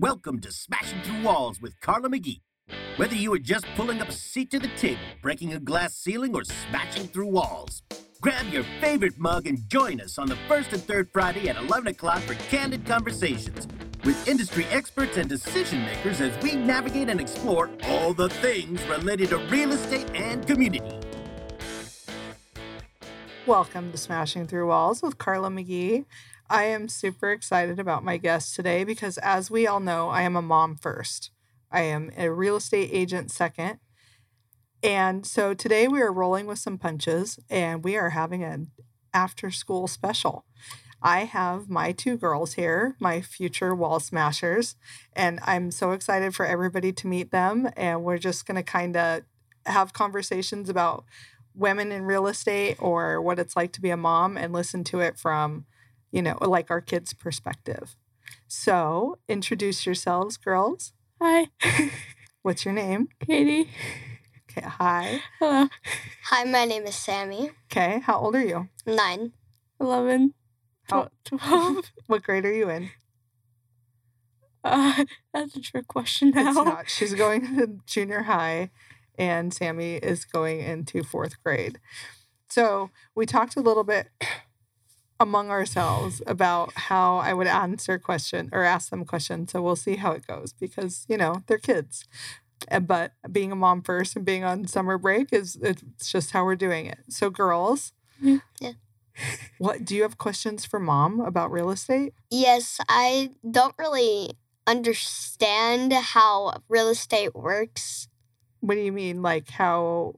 Welcome to Smashing Through Walls with Carla McGee. Whether you are just pulling up a seat to the table, breaking a glass ceiling, or smashing through walls, grab your favorite mug and join us on the first and third Friday at 11 o'clock for candid conversations with industry experts and decision makers as we navigate and explore all the things related to real estate and community. Welcome to Smashing Through Walls with Carla McGee. I am super excited about my guest today because, as we all know, I am a mom first. I am a real estate agent second. And so today we are rolling with some punches and we are having an after school special. I have my two girls here, my future wall smashers, and I'm so excited for everybody to meet them. And we're just going to kind of have conversations about women in real estate or what it's like to be a mom and listen to it from you know, like our kids' perspective. So, introduce yourselves, girls. Hi. What's your name? Katie. Okay, hi. Hello. Hi, my name is Sammy. Okay, how old are you? Nine. 11. How- 12. What grade are you in? Uh, that's a trick question now. It's not. She's going to junior high, and Sammy is going into fourth grade. So, we talked a little bit among ourselves about how I would answer question or ask them questions. So we'll see how it goes because you know they're kids. But being a mom first and being on summer break is it's just how we're doing it. So girls, Yeah. Yeah. what do you have questions for mom about real estate? Yes, I don't really understand how real estate works. What do you mean, like how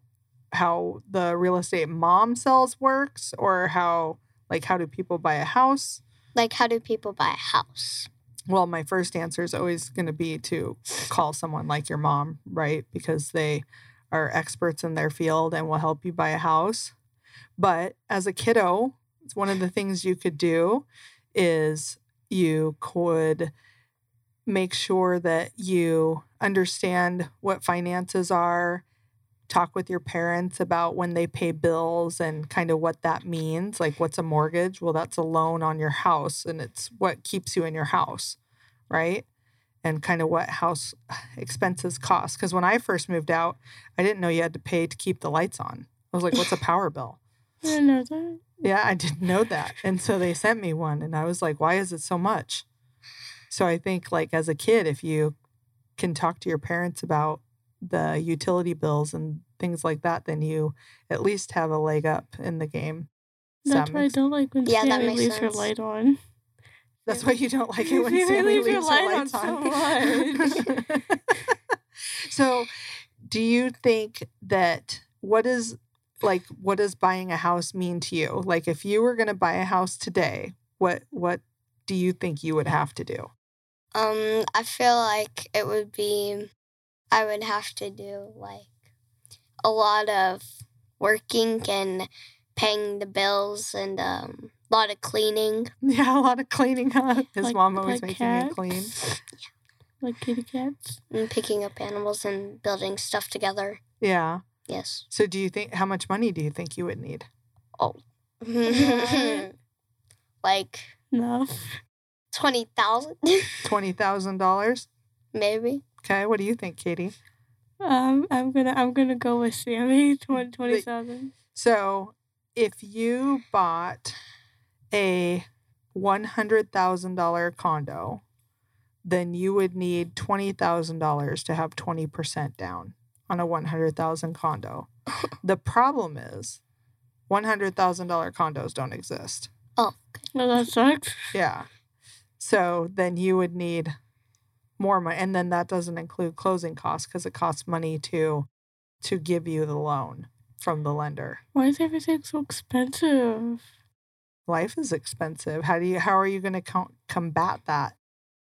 how the real estate mom sells works, or how like how do people buy a house? Like, how do people buy a house? Well, my first answer is always going to be to call someone like your mom, right? Because they are experts in their field and will help you buy a house. But as a kiddo, it's one of the things you could do is you could make sure that you understand what finances are, talk with your parents about when they pay bills and kind of what that means. Like, what's a mortgage? Well, that's a loan on your house, and it's what keeps you in your house, right? And kind of what house expenses cost. Because when I first moved out, I didn't know you had to pay to keep the lights on. I was like, what's a power bill? I didn't know that. Yeah, I didn't know that. And so they sent me one, and I was like, why is it so much? So I think, like, as a kid, if you can talk to your parents about the utility bills and things like that, then you at least have a leg up in the game. Does That's that why I don't like when Yeah, that Sammy makes leaves her light on. That's why you don't like it when You Sammy leave your leaves her light on lights so on. so, do you think that what is like what does buying a house mean to you? Like, if you were going to buy a house today, what what do you think you would have to do? Um, I feel like it would be, I would have to do like a lot of working and paying the bills and um, a lot of cleaning. Yeah, a lot of cleaning up. His Like- mom always like making him cats? clean. Like kitty cats. and picking up animals and building stuff together. Yeah. Yes. So, do you think how much money do you think you would need? Oh. like No. 20,000 Twenty thousand dollars. maybe. Okay. What do you think, Katie? Um, I'm gonna I'm gonna go with Sammy. Twenty twenty seven. So, if you bought a $100,000 condo, then you would need $20,000 to have 20% down on a 100,000 condo. the problem is $100,000 condos don't exist. Oh, Well, that sucks. Yeah. So, then you would need more money and then that doesn't include closing costs because it costs money to to give you the loan from the lender. Why is everything so expensive? life is expensive. How do you how are you going to com- combat that?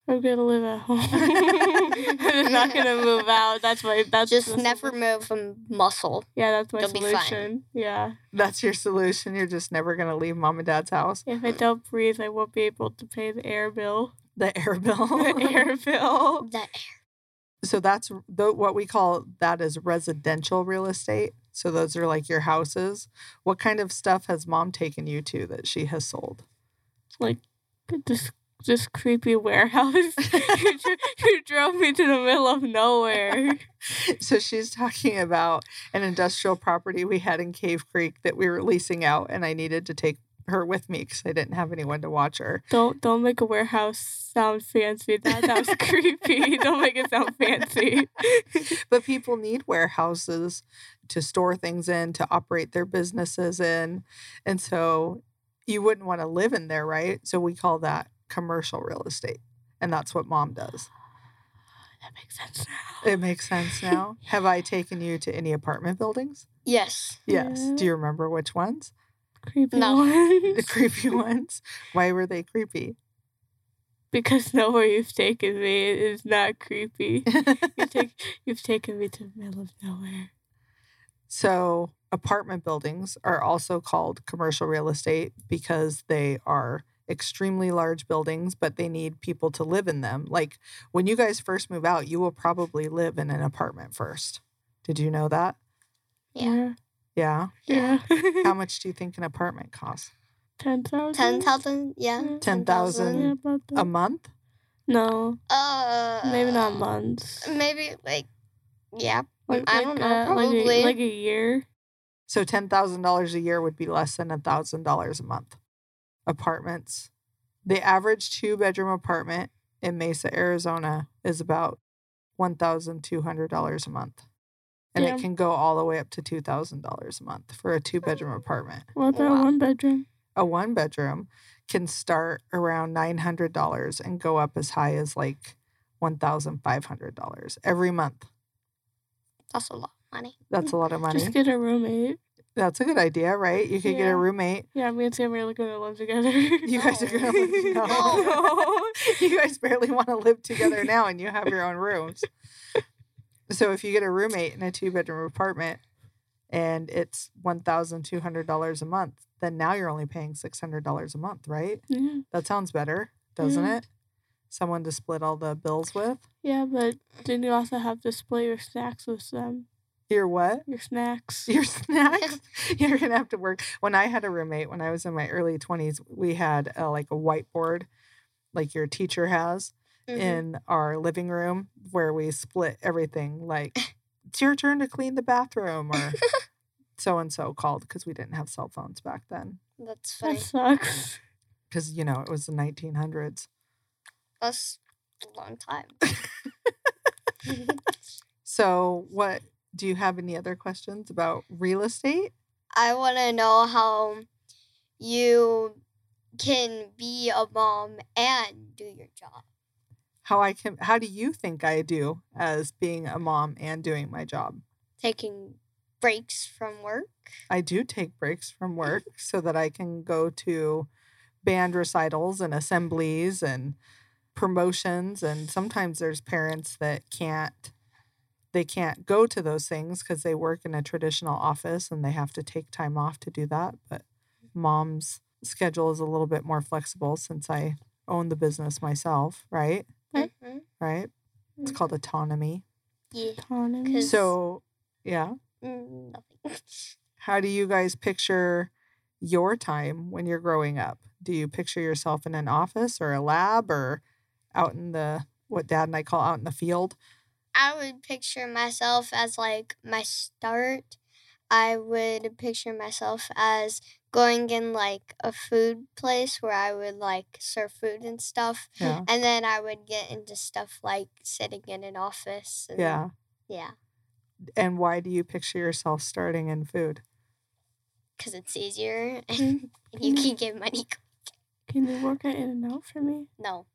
I'm gonna live at home. I'm not gonna move out. That's my. That's Just the never solu- move a muscle. Yeah, that's my You'll solution. Yeah. That's your solution. You're just never going to leave mom and dad's house. If I don't breathe, I won't be able to pay the air bill. The air bill. The air bill. That so that's the, what we call that is residential real estate. So those are like your houses. What kind of stuff has mom taken you to that she has sold? Like, just this creepy warehouse. you drove me to the middle of nowhere. So she's talking about an industrial property we had in Cave Creek that we were leasing out, and I needed to take her with me because I didn't have anyone to watch her. Don't don't make a warehouse sound fancy. That sounds creepy. Don't make it sound fancy. But people need warehouses to store things in, to operate their businesses in. And so you wouldn't want to live in there, right? So we call that commercial real estate. And that's what mom does. that makes sense now. It makes sense now. Have I taken you to any apartment buildings? yes. Yes. Do mm-hmm. you remember which ones? Creepy No. The creepy ones. Why were they creepy? because nowhere you've taken me is not creepy. You take you've taken me to the middle of nowhere. So, apartment buildings are also called commercial real estate because they are extremely large buildings, but they need people to live in them. Like when you guys first move out, you will probably live in an apartment first. Did you know that? Yeah. Yeah. Yeah. How much do you think an apartment costs? Ten thousand. Ten thousand. Yeah. Yeah. 10,000 Yeah, about that. A month? no, Uh. maybe not months. Maybe like. Yeah. Like, I don't know. uh, Probably. like a, like a year. So $10,000 a year would be less than a $1,000 a month. Apartments. The average two bedroom apartment in Mesa, Arizona is about $1,200 a month. And Yeah. it can go all the way up to $2,000 a month for a two bedroom apartment. What about Wow. one bedroom? A one bedroom can start around $900 and go up as high as like $1,500 every month. That's a lot of money. That's a lot of money. Just get a roommate. That's a good idea, right? You could get a roommate. Yeah, me and Sam are gonna live together. You guys are gonna live No. no. you guys barely want to live together now and you have your own rooms. So if you get a roommate in a two bedroom apartment and it's one thousand two hundred dollars a month, then now you're only paying six hundred dollars a month, right? yeah. That sounds better, doesn't Mhm. it? Someone to split all the bills with. Yeah, but then you also have to split your snacks with them. Your what? Your snacks. Your snacks. You're gonna have to work. When I had a roommate, when I was in my early twenties, we had uh, like a whiteboard, like your teacher has, Mhm. in our living room where we split everything. Like it's your turn to clean the bathroom, or so and so called because we didn't have cell phones back then. That's that funny. sucks. Because you know it was the 1900s. That's a long time. So, what do you have any other questions about real estate? I want to know how you can be a mom and do your job. How I can? How do you think I do as being a mom and doing my job? Taking breaks from work. I do take breaks from work so that I can go to band recitals and assemblies and promotions and sometimes there's parents that can't they can't go to those things because they work in a traditional office and they have to take time off to do that but mom's schedule is a little bit more flexible since I own the business myself right Right. Mhm. right it's called autonomy Yeah. Autonomy. 'Cause- so yeah Mm, nothing. How do you guys picture your time when you're growing up? Do you picture yourself in an office or a lab or out in the what dad and I call out in the field? I would picture myself as like my start. I would picture myself as going in like a food place where I would like serve food and stuff. Yeah. And then I would get into stuff like sitting in an office. And, Yeah. Yeah. And why do you picture yourself starting in food? Because it's easier and you can get money. Can you work at In and Out for me? No.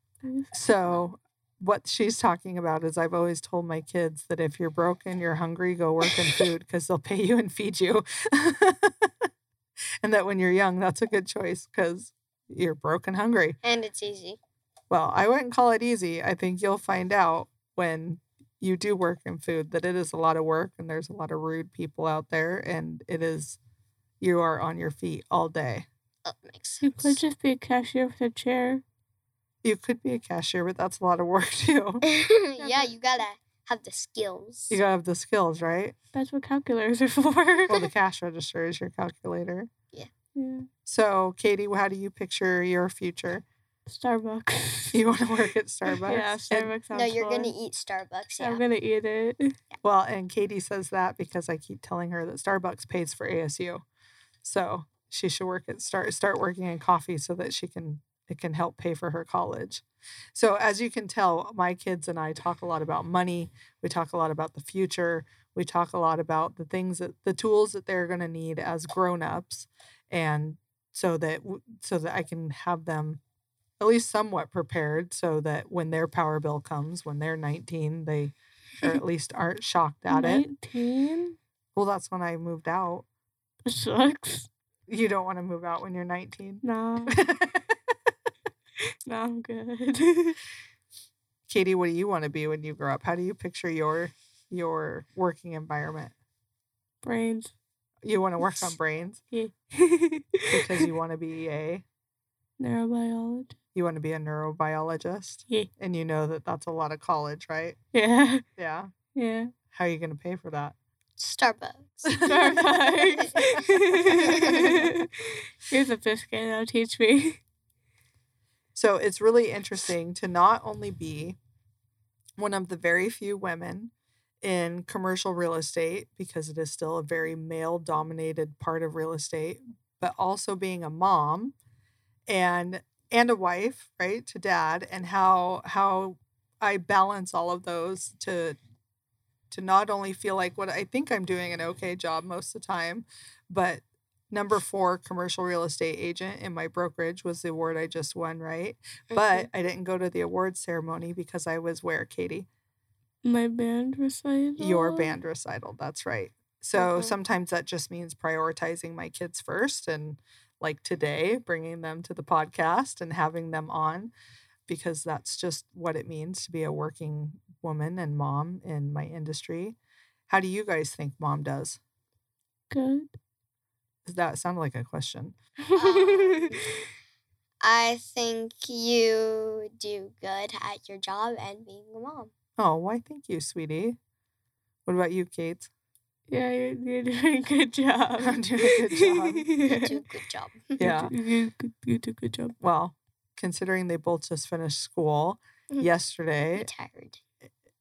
So what she's talking about is I've always told my kids that if you're broken, you're hungry, go work in food because they'll pay you and feed you. and that when you're young, that's a good choice because you're broke and hungry. And it's easy. Well, I wouldn't call it easy. I think you'll find out when you do work in food that it is a lot of work and there's a lot of rude people out there and it is you are on your feet all day. Oh, makes sense. You could just be a cashier with a chair. You could be a cashier, but that's a lot of work too. yeah, you gotta have the skills. You gotta have the skills, right? That's what calculators are for. Well, the cash register is your calculator. Yeah. So, Katie, how do you picture your future? Starbucks. You want to work at Starbucks? Yeah, And- Starbucks. no, you're gonna eat Starbucks. Yeah. I'm gonna eat it. well, and Katie says that because I keep telling her that Starbucks pays for ASU. So she should work at start start working in coffee so that she can it can help pay for her college. So as you can tell, my kids and I talk a lot about money. We talk a lot about the future. We talk a lot about the things that the tools that they're going to need as grown-ups and so that so that I can have them at least somewhat prepared so that when their power bill comes when they're 19 they or at least aren't shocked at it. Nineteen. Well, that's when I moved out. Sucks. You don't want to move out when you're 19. Nah, nah, I'm good. Katie, what do you want to be when you grow up? How do you picture your your working environment? Brains. You want to work on brains Yeah. because you want to be a neurobiologist. you want to be a neurobiologist Yeah. and you know that that's a lot of college, right? Yeah. Yeah. Yeah. How are you going to pay for that? Starbucks. Starbucks. Here's a biscuit. That'll teach me. So it's really interesting to not only be one of the very few women in commercial real estate, because it is still a very male dominated part of real estate, but also being a mom and and a wife, right, to dad, and how how I balance all of those to to not only feel like what I think I'm doing an okay job most of the time, but number four commercial real estate agent in my brokerage was the award I just won, right? But I didn't go to the award ceremony because I was where, Katie? My band recital. Your band recital. That's right. So Mhm. sometimes that just means prioritizing my kids first and like today, bringing them to the podcast and having them on because that's just what it means to be a working woman and mom in my industry. How do you guys think mom does? Good. Does that sound like a question? Um, I think you do good at your job and being a mom. Oh, why thank you, sweetie. What about you, Kate? yeah, you're, you're doing a good job. I'm doing a good job. You do a good job. Yeah. You, you, you, you do a good job. Well, considering they both just finished school Mhm. yesterday, Retired.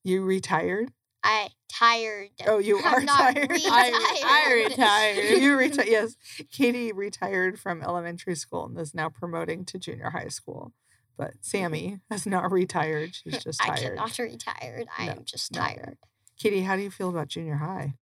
you retired. I tired. Oh, you I'm are not tired. I, I retired. you retired. Yes, Katie retired from elementary school and is now promoting to junior high school. But Sammy has not retired. She's just I tired. cannot retired. I No, am just no. tired. Kitty, how do you feel about junior high?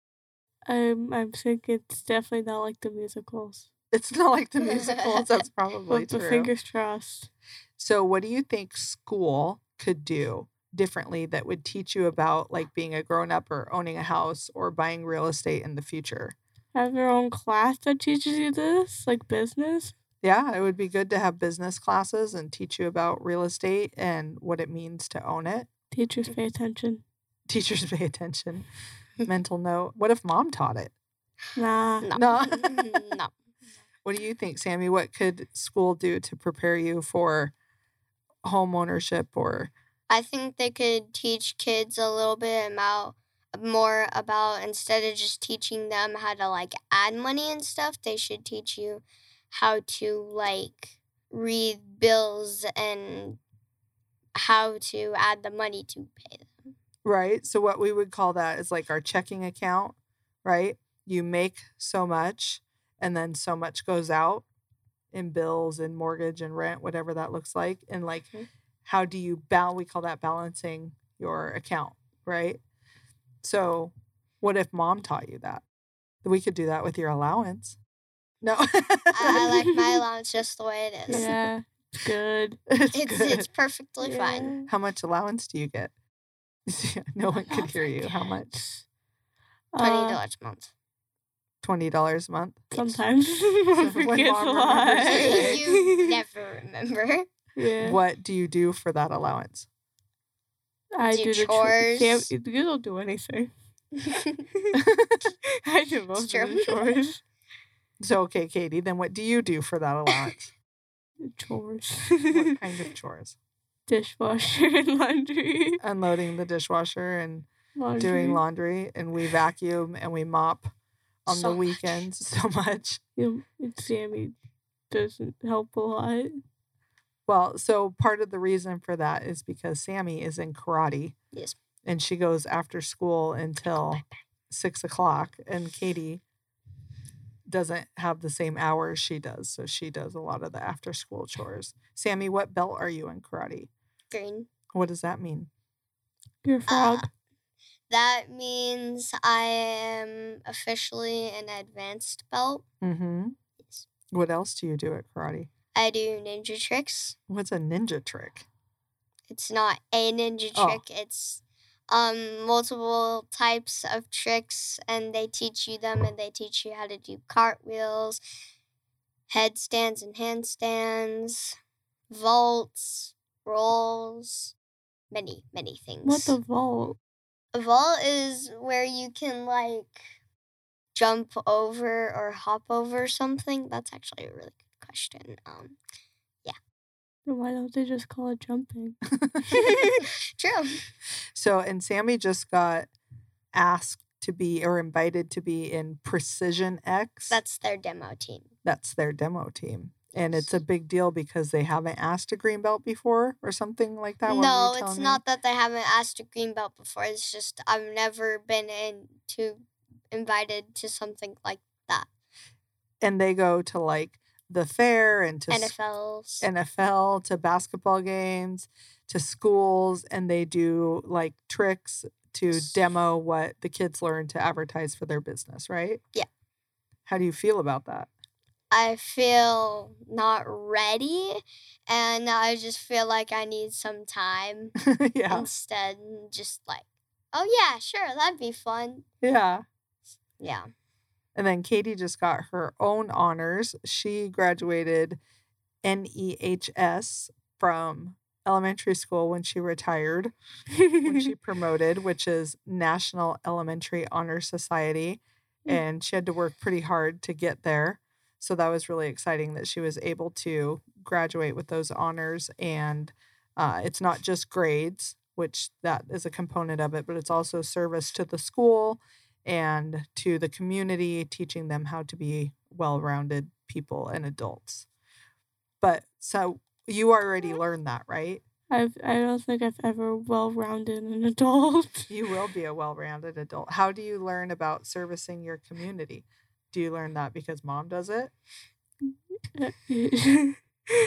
Um, I'm, I'm thinking it's definitely not like the musicals. It's not like the musicals. That's probably But the fingers crossed. So, what do you think school could do differently that would teach you about like being a grown up or owning a house or buying real estate in the future? Have your own class that teaches you this, like business. Yeah, it would be good to have business classes and teach you about real estate and what it means to own it. Teachers pay attention. Teachers pay attention. Mental note. What if mom taught it? Nah. No. No. no. What do you think, Sammy? What could school do to prepare you for home ownership or I think they could teach kids a little bit about more about instead of just teaching them how to like add money and stuff, they should teach you how to like read bills and how to add the money to pay them. right? So what we would call that is like our checking account, right? You make so much and then so much goes out in bills and mortgage and rent, whatever that looks like. And like Mhm. how do you balance we call that balancing your account, right? So what if mom taught you that? We could do that with your allowance. No. I, I like my allowance just the way it is. Yeah. It's good. it's, It's good. it's perfectly fine. How much allowance do you get? no one could hear you. How much? Twenty Uh, dollars a month. Twenty dollars a month. sometimes When forgets a lot. you never remember. yeah. What do you do for that allowance? I Do do the chores. chores. you don't do anything. I do most of the chores. So okay, Katie, then what do you do for that allowance? Chores. what kind of chores? Dishwasher and laundry. Unloading the dishwasher and laundry. doing laundry and we vacuum and we mop on So the much. weekends so much. You Sammy doesn't help a lot. Well, so part of the reason for that is because Sammy is in karate. Yes. And she goes after school until six o'clock, and Katie doesn't have the same hours she does. So she does a lot of the after school chores. Sammy, what belt are you in karate? Green. What does that mean? You're a frog. Uh, that means I am officially an advanced belt. Mm-hmm. Yes. What else do you do at karate? I do ninja tricks. What's a ninja trick? It's not a ninja Oh. trick. It's um multiple types of tricks and they teach you them and they teach you how to do cartwheels, headstands and handstands, vaults, rolls, many, many things. What the vault? A vault is where you can like jump over or hop over something. That's actually a really good question. Um Then why don't they just call it jumping? True. So, and Sammy just got asked to be or invited to be in Precision X. That's their demo team. that's their demo team. And it's a big deal because they haven't asked a green belt before or something like that. No, it's me? not that they haven't asked a green belt before. It's just I've never been into invited to something like that. And they go to like the fair and to NFLs. NFL to basketball games to schools and they do like tricks to demo what the kids learn to advertise for their business, right? Yeah. How do you feel about that? I feel not ready and I just feel like I need some time yeah. instead just like oh yeah, sure, that'd be fun. Yeah. Yeah. And then Katie just got her own honors. She graduated NEHS from elementary school when she retired, when she promoted, which is National Elementary Honor Society. Mm. And she had to work pretty hard to get there. So that was really exciting that she was able to graduate with those honors. And uh, it's not just grades, which that is a component of it, but it's also service to the school and to the community, teaching them how to be well rounded people and adults. But so you already learned that, right? I've I don't think I've ever well rounded an adult. You will be a well rounded adult. How do you learn about servicing your community? Do you learn that because mom does it?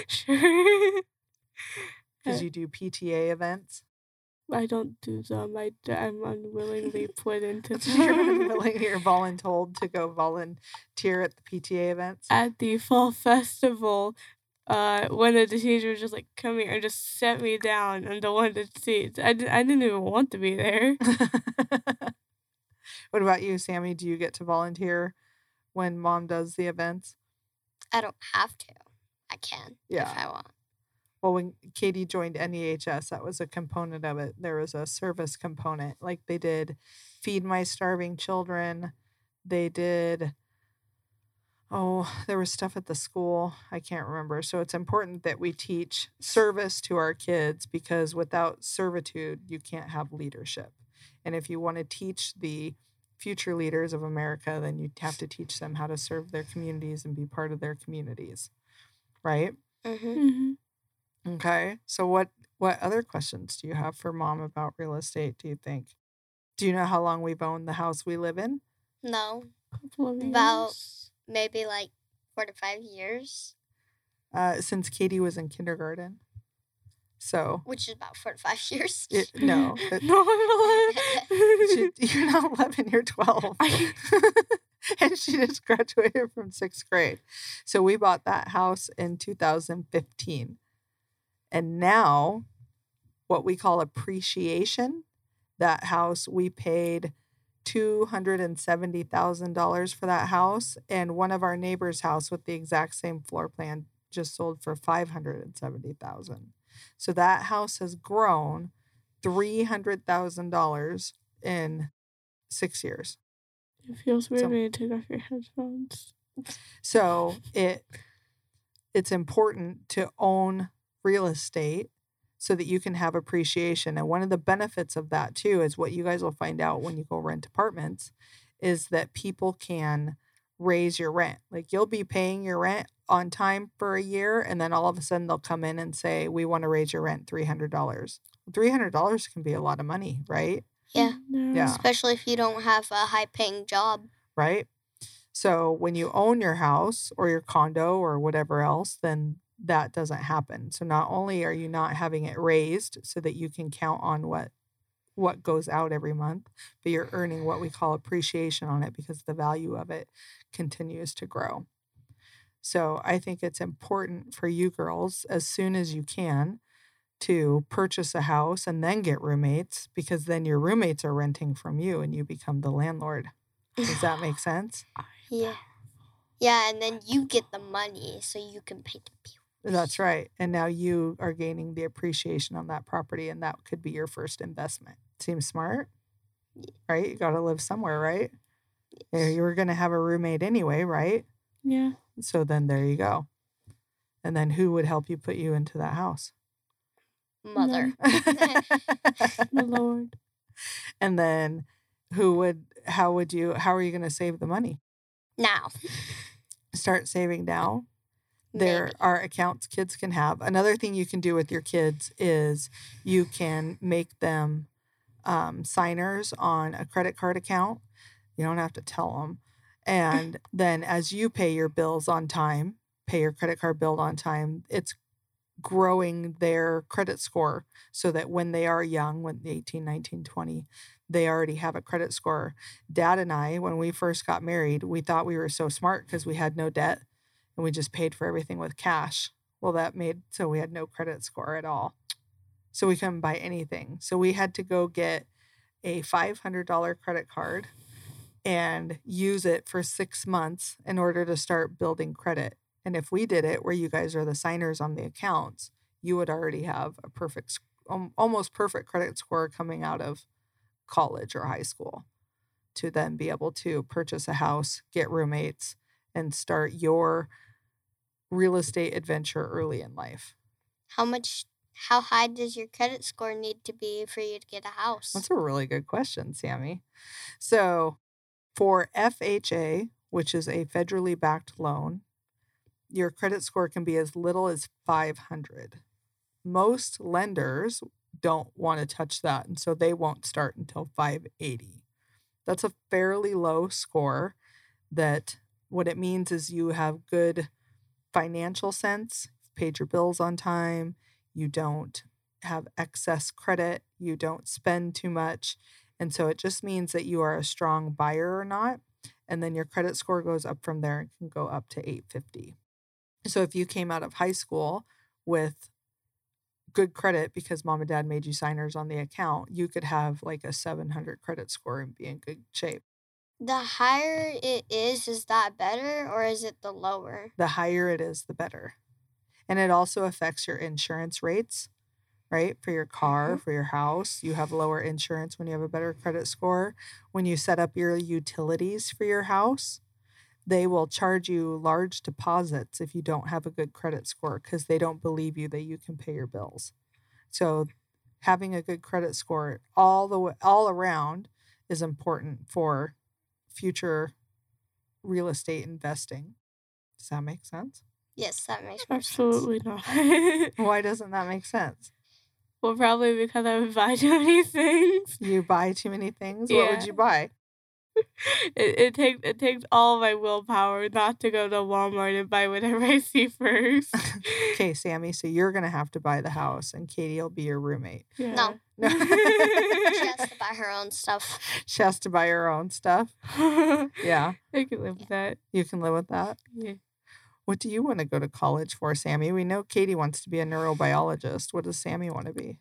sure. Because Uh, you do PTA events? I don't do them. I, I'm unwillingly put into You're them. unwilling, you're voluntold to go volunteer at the PTA events? At the fall festival, uh, one of the teachers just like come here and just set me down on the one of the seats. I, I didn't even want to be there. what about you, Sammy? Do you get to volunteer when mom does the events? I don't have to. I can Yeah. if I want. Well, when Katie joined NEHS, that was a component of it. There was a service component. Like they did Feed My Starving Children. They did, oh, there was stuff at the school. I can't remember. So it's important that we teach service to our kids because without servitude, you can't have leadership. And if you want to teach the future leaders of America, then you have to teach them how to serve their communities and be part of their communities. Right? hmm hmm Okay. So what what other questions do you have for mom about real estate, do you think? Do you know how long we've owned the house we live in? No, About- maybe like four to five years, Uh since Katie was in kindergarten. So which is about four to five years. it, no. it- no, I'm she, 11. you're not 11, you're 12. And she just graduated from sixth grade. So we bought that house in 2015. And now, what we call appreciation, that house, we paid $270,000 for that house. And one of our neighbors' house with the exact same floor plan just sold for 570000 So that house has grown $300,000 in six years. It feels weird So- when you take off your headphones. So it it's important to own real estate so that you can have appreciation. And one of the benefits of that too is what you guys will find out when you go rent apartments is that people can raise your rent. Like you'll be paying your rent on time for a year and then all of a sudden they'll come in and say we want to raise your rent $300 $300 can be a lot of money right Yeah. Yeah. Especially if you don't have a high paying job. right so when you own your house or your condo or whatever else then that doesn't happen. So not only are you not having it raised so that you can count on what what goes out every month but you're earning what we call appreciation on it because the value of it continues to grow. So i think it's important for you girls as soon as you can to purchase a house and then get roommates because then your roommates are renting from you and you become the landlord. Does that make sense? Yeah. Yeah, and then you get the money so you can pay the bills. That's right. And now you are gaining the appreciation on that property, and that could be your first investment. Seems smart, right? You got to live somewhere, right? Yeah, You were going to have a roommate anyway, right? Yeah. So then there you go. And then who would help you put you into that house? Mother. the lord. and then who would, how would you, how are you going to save the money? Now. Start saving now. There are accounts kids can have. Another thing you can do with your kids is you can make them um, signers on a credit card account. You don't have to tell them. And then as you pay your bills on time, pay your credit card bill on time, it's growing their credit score so that when they are young, when 18, 19, 20, they already have a credit score. Dad and I, when we first got married, we thought we were so smart because we had no debt and we just paid for everything with cash. Well, that made so we had no credit score at all. So we couldn't buy anything. So we had to go get a $500 credit card and use it for six months in order to start building credit. And if we did it where you guys are the signers on the accounts, you would already have a perfect, um, almost perfect credit score coming out of college or high school to then be able to purchase a house, get roommates, and start your real estate adventure early in life? How much how high does your credit score need to be for you to get a house? That's a really good question, Sammy. So, for FHA, which is a federally backed loan, your credit score can be as little as 500. Most lenders don't want to touch that, and so they won't start until 580. That's a fairly low score that what it means is you have good financial sense, paid your bills on time, you don't have excess credit, you don't spend too much. And so it just means that you are a strong buyer or not. And then your credit score goes up from there and can go up to 850. So if you came out of high school with good credit because mom and dad made you signers on the account, you could have like a 700 credit score and be in good shape. The higher it is, is that better or is it the lower? the higher it is, the better. And it also affects your insurance rates, right? For your car, mm-hmm. for your house. You have lower insurance when you have a better credit score. When you set up your utilities for your house, they will charge you large deposits if you don't have a good credit score because they don't believe you that you can pay your bills. So having a good credit score all the way all around is important for future real estate investing. Does that make sense? Yes, that makes more Absolutely not. Why doesn't that make sense? well, probably because I would buy too many things. You buy too many things. What would you buy? It, it takes it takes all my willpower not to go to Walmart and buy whatever I see first. Okay, Sammy. So you're gonna have to buy the house, and Katie will be your roommate. Yeah. No. No. She has to buy her own stuff. she has to buy her own stuff. Yeah, I can live with that. you can live with that. Yeah. What do you want to go to college for, Sammy? We know Katie wants to be a neurobiologist. What does Sammy want to be?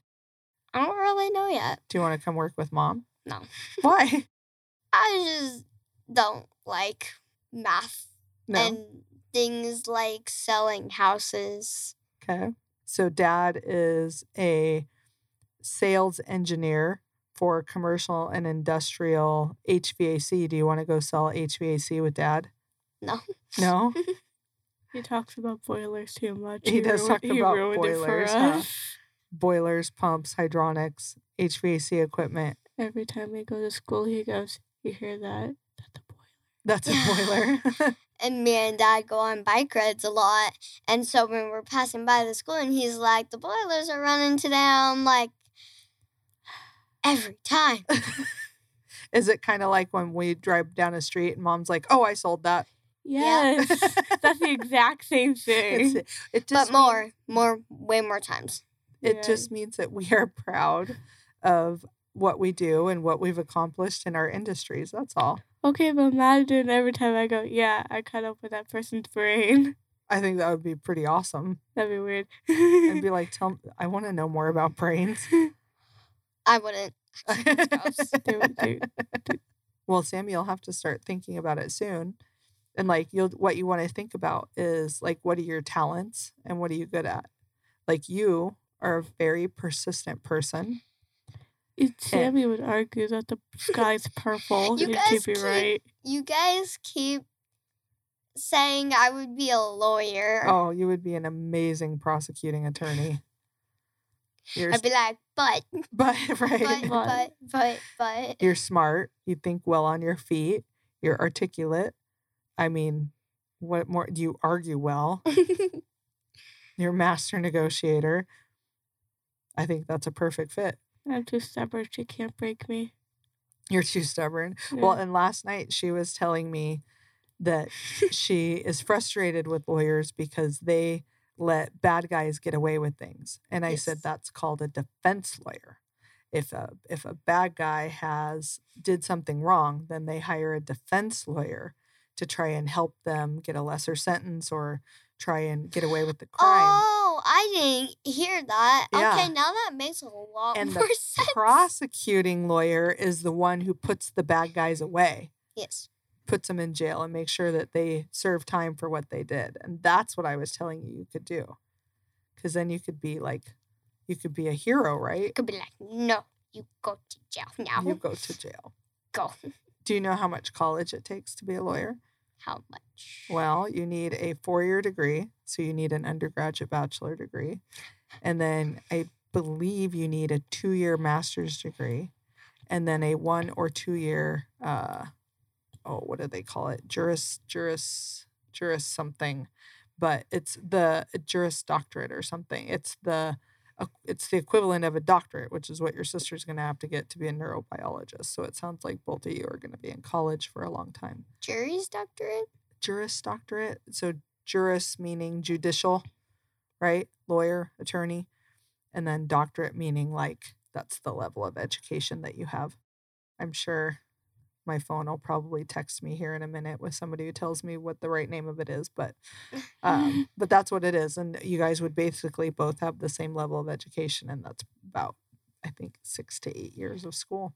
I don't really know yet. Do you want to come work with mom? No. Why? I just don't like math No. and things like selling houses. Okay. So dad is a sales engineer for commercial and industrial HVAC. Do you want to go sell HVAC with dad? No. No? He talks about boilers too much. He does ruined- talk about ruined it for boilers, huh? Boilers, pumps, hydronics, HVAC equipment. Every time we go to school, he goes, "You hear that? That's a boiler." That's a boiler. and me and dad go on bike rides a lot. And so when we're passing by the school and he's like, the boilers are running today, I'm like, every time. Is it kind of like when we drive down a street and mom's like, "Oh, I sold that." Yeah. Yes. That's the exact same It's, thing. it just but more, more, way more times. It Yeah. just means that we are proud of what we do and what we've accomplished in our industries. That's all. Okay, but imagine every time I go, yeah, I cut open that person's brain. I think that would be pretty awesome. That'd be weird. And be like, tell I want to know more about brains. I wouldn't. That's gross. Dude, dude. well, Sam, you'll have to start thinking about it soon. And like you'll what you want to think about is like what are your talents and what are you good at? Like you are a very persistent person. If eh. Sammy would argue that the sky's purple, You guys keep me right. You guys keep saying I would be a lawyer. Oh, you would be an amazing prosecuting attorney. You're I'd be like, but, but but, right. but, but, but. You're smart. You think well on your feet. You're articulate. I mean, what more? Do you argue well? You're a master negotiator. I think that's a perfect fit. I'm too stubborn. She can't break me. You're too stubborn. Well, and last night she was telling me that she is frustrated with lawyers because they let bad guys get away with things. And I said that's called a defense lawyer. If a if a bad guy has did something wrong, then they hire a defense lawyer to try and help them get a lesser sentence or try and get away with the crime. Oh, I didn't hear that. Yeah. Okay, now that makes a lot And the more sense. The prosecuting lawyer is the one who puts the bad guys away. yes. puts them in jail and makes sure that they serve time for what they did. And that's what I was telling you you could do. Cuz then you could be like you could be a hero, right? Could be like, no, you go to jail now. You go to jail. go. Do you know how much college it takes to be a lawyer? How much? Well, you need a 4-year degree, so you need an undergraduate bachelor degree. And then I believe you need a 2-year master's degree and then a 1 or 2-year uh oh, what do they call it? Juris, juris, juris something, but it's the juris doctorate or something. It's the uh, it's the equivalent of a doctorate, which is what your sister's going to have to get to be a neurobiologist. So it sounds like both of you are going to be in college for a long time. Jury's doctorate? Juris doctorate. So juris meaning judicial, right? Lawyer, attorney, and then doctorate meaning like that's the level of education that you have. I'm sure my phone will probably text me here in a minute with somebody who tells me what the right name of it is, but um, but that's what it is, and you guys would basically both have the same level of education, and that's about I think six to eight years of school,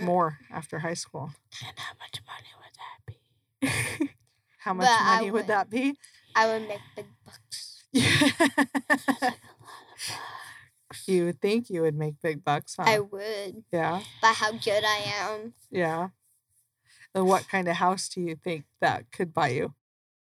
more after high school. And how much money would that be? How much But money would would- that be? I would make big bucks. That's like a lot of bucks. you would think you would make big bucks, huh? I would. yeah, By how good I am. yeah. And what kind of house do you think that could buy you?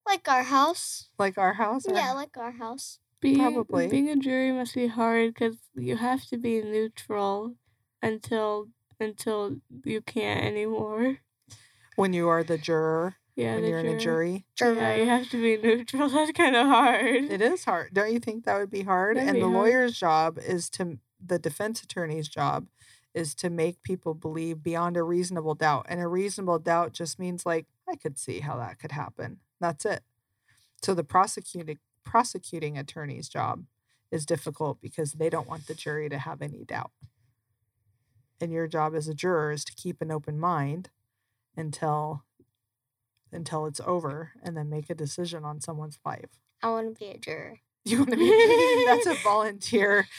Like our house. Like our house? Yeah, like our house. Being, Probably. being a jury must be hard because you have to be neutral until until you can't anymore. When you are the juror, Yeah, when you're in a jury, Yeah, you have to be neutral. That's kind of hard. it is hard. Don't you think that would be hard? That'd and be the hard. lawyer's job is to, the defense attorney's job is to make people believe beyond a reasonable doubt. And a reasonable doubt just means like, I could see how that could happen. That's it. So the prosecuting prosecuting attorney's job is difficult because they don't want the jury to have any doubt. And your job as a juror is to keep an open mind until until it's over and then make a decision on someone's life. I want to be a juror. You want to be that's a volunteer.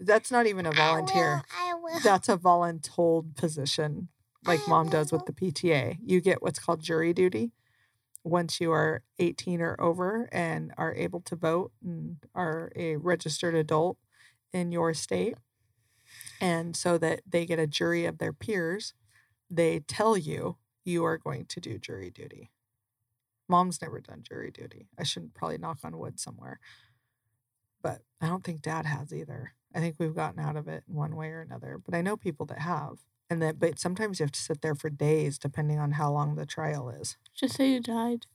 That's not even a volunteer. I will. I will. That's a voluntold position like I mom does with the PTA. You get what's called jury duty once you are 18 or over and are able to vote and are a registered adult in your state. And so that they get a jury of their peers, they tell you you are going to do jury duty. Mom's never done jury duty. I should probably knock on wood somewhere. But I don't think dad has either. I think we've gotten out of it in one way or another. But I know people that have. And that but sometimes you have to sit there for days depending on how long the trial is. Just say you died.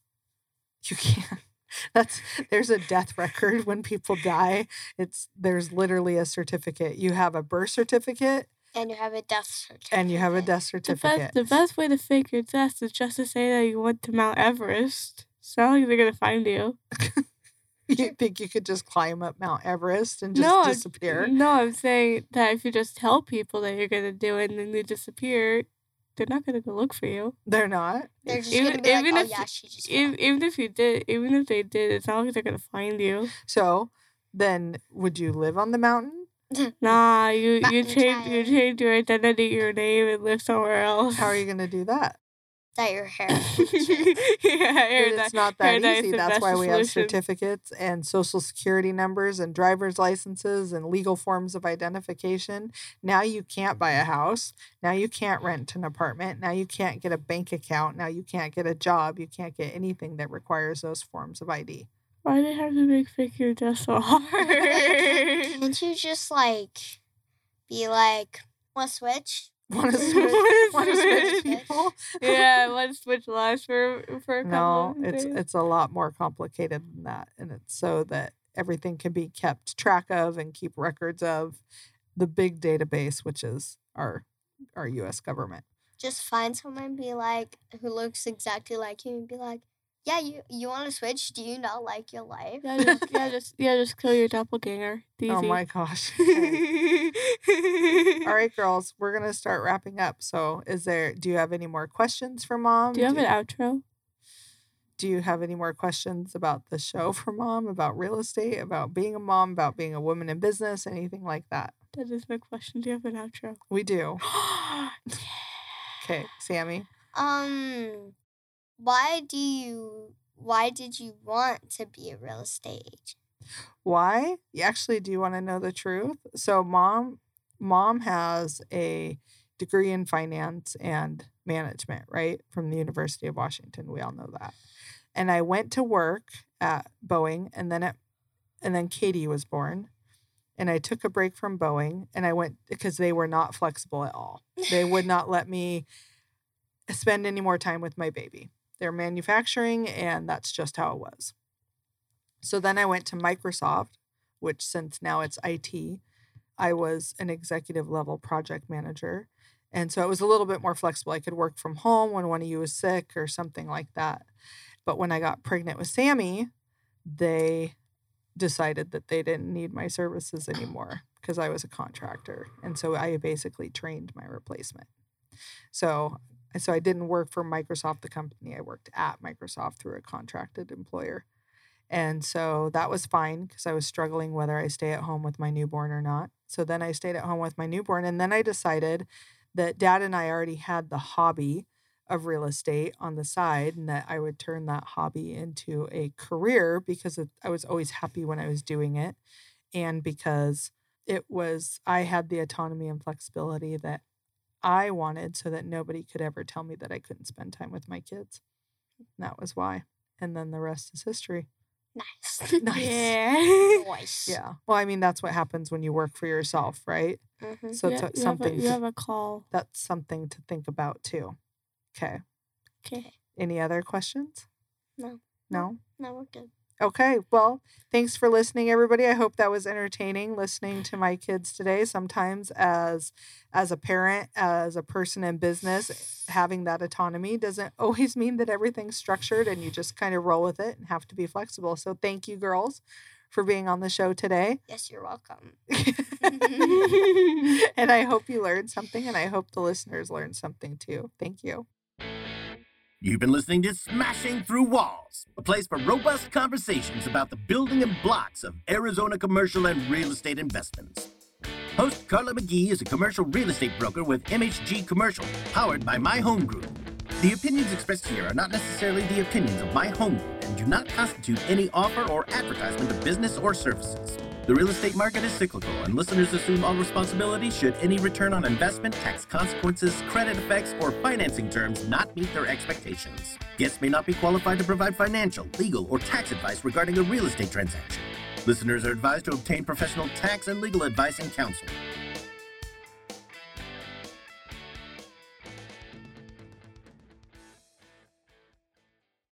You can't. That's there's a death record when people die. It's there's literally a certificate. You have a birth certificate And you have a death certificate. and you have a death certificate. The best, the best way to fake your death is just to say that you went to Mount Everest. It's not like they're gonna find you. you think you could just climb up Mount Everest and just no, I'm- disappear? No, I'm saying that if you just tell people that you're gonna do it and then you disappear, they're not gonna go look for you. They're not. They're just even- gonna be like, even oh if- yeah, she just. Even, even if you did, even if they did, it's not like they're gonna find you. So then would you live on the mountain? Nah, you you change you change your identity, your name, and live somewhere else. How are you gonna do that? that your hair. yeah, But you're it's not that paradise easy. That's that's why the we have solution. certificates and social security numbers and driver's licenses and legal forms of identification. Now you can't buy a house. Now you can't rent an apartment. Now you can't get a bank account. Now you can't get a job. You can't get anything that requires those forms of ID. Why do they have to make fake your death so hard? Can't you just like be like, want to switch? Want to switch? Wanna switch switch? people? yeah, let's switch lives for for a couple No, of it's days. it's a lot more complicated than that, and it's so that everything can be kept track of and keep records of the big database, which is our our U.S. government. Just find someone and be like, who looks exactly like you, and be like, yeah, you you want to switch? Do you not like your life? yeah, just, yeah, just yeah, just kill your doppelganger. It's Oh my gosh! Okay. All right, girls, we're gonna start wrapping up. So, is there? Do you have any more questions for mom? Do you have an outro? do you have any more questions about the show for mom, about real estate, about being a mom, about being a woman in business, anything like that? That is my question. Do you have an outro? We do. Okay, Sammy. Um, why do you? Why did you want to be a real estate agent? Why? You Actually, do you want to know the truth? So, mom, mom has a degree in finance and management, right, from the University of Washington. We all know that. And I went to work at Boeing, and then at and then Katie was born, and I took a break from Boeing, and I went because they were not flexible at all. They would not let me spend any more time with my baby. They're manufacturing, and that's just how it was. So then I went to Microsoft, which since now it's IT, I was an executive level project manager. And so it was a little bit more flexible. I could work from home when one of you was sick or something like that. But when I got pregnant with Sammy, they decided that they didn't need my services anymore because I was a contractor. And so I basically trained my replacement. So so I didn't work for Microsoft, the company. I worked at Microsoft through a contracted employer. And so that was fine because I was struggling whether I stay at home with my newborn or not. So then I stayed at home with my newborn. And then I decided that dad and I already had the hobby of real estate on the side and that I would turn that hobby into a career because I was always happy when I was doing it. And because it was, I had the autonomy and flexibility that I wanted so that nobody could ever tell me that I couldn't spend time with my kids. And that was why. And then the rest is history. Nice. Nice. Yeah. Nice. Yeah. Well, I mean, that's what happens when you work for yourself, right? Mhm. So Yeah, it's you, have a, something. you have a call. that's something to think about too. Okay. Okay. Any other questions? No. No. No, we're good. Okay. Well, thanks for listening, everybody. I hope that was entertaining listening to my kids today. Sometimes, as as a parent, as a person in business, having that autonomy doesn't always mean that everything's structured, and you just kind of roll with it and have to be flexible. So, thank you, girls, for being on the show today. Yes, you're welcome. and I hope you learned something, and I hope the listeners learned something too. Thank you. You've been listening to Smashing Through Walls, a place for robust conversations about the building and blocks of Arizona commercial and real estate investments. Host Carla McGee is a commercial real estate broker with MHG Commercial, powered by My Home Group. The opinions expressed here are not necessarily the opinions of My Home Group and do not constitute any offer or advertisement of business or services. The real estate market is cyclical, and listeners assume all responsibility should any return on investment, tax consequences, credit effects, or financing terms not meet their expectations. Guests may not be qualified to provide financial, legal, or tax advice regarding a real estate transaction. Listeners are advised to obtain professional tax and legal advice and counsel.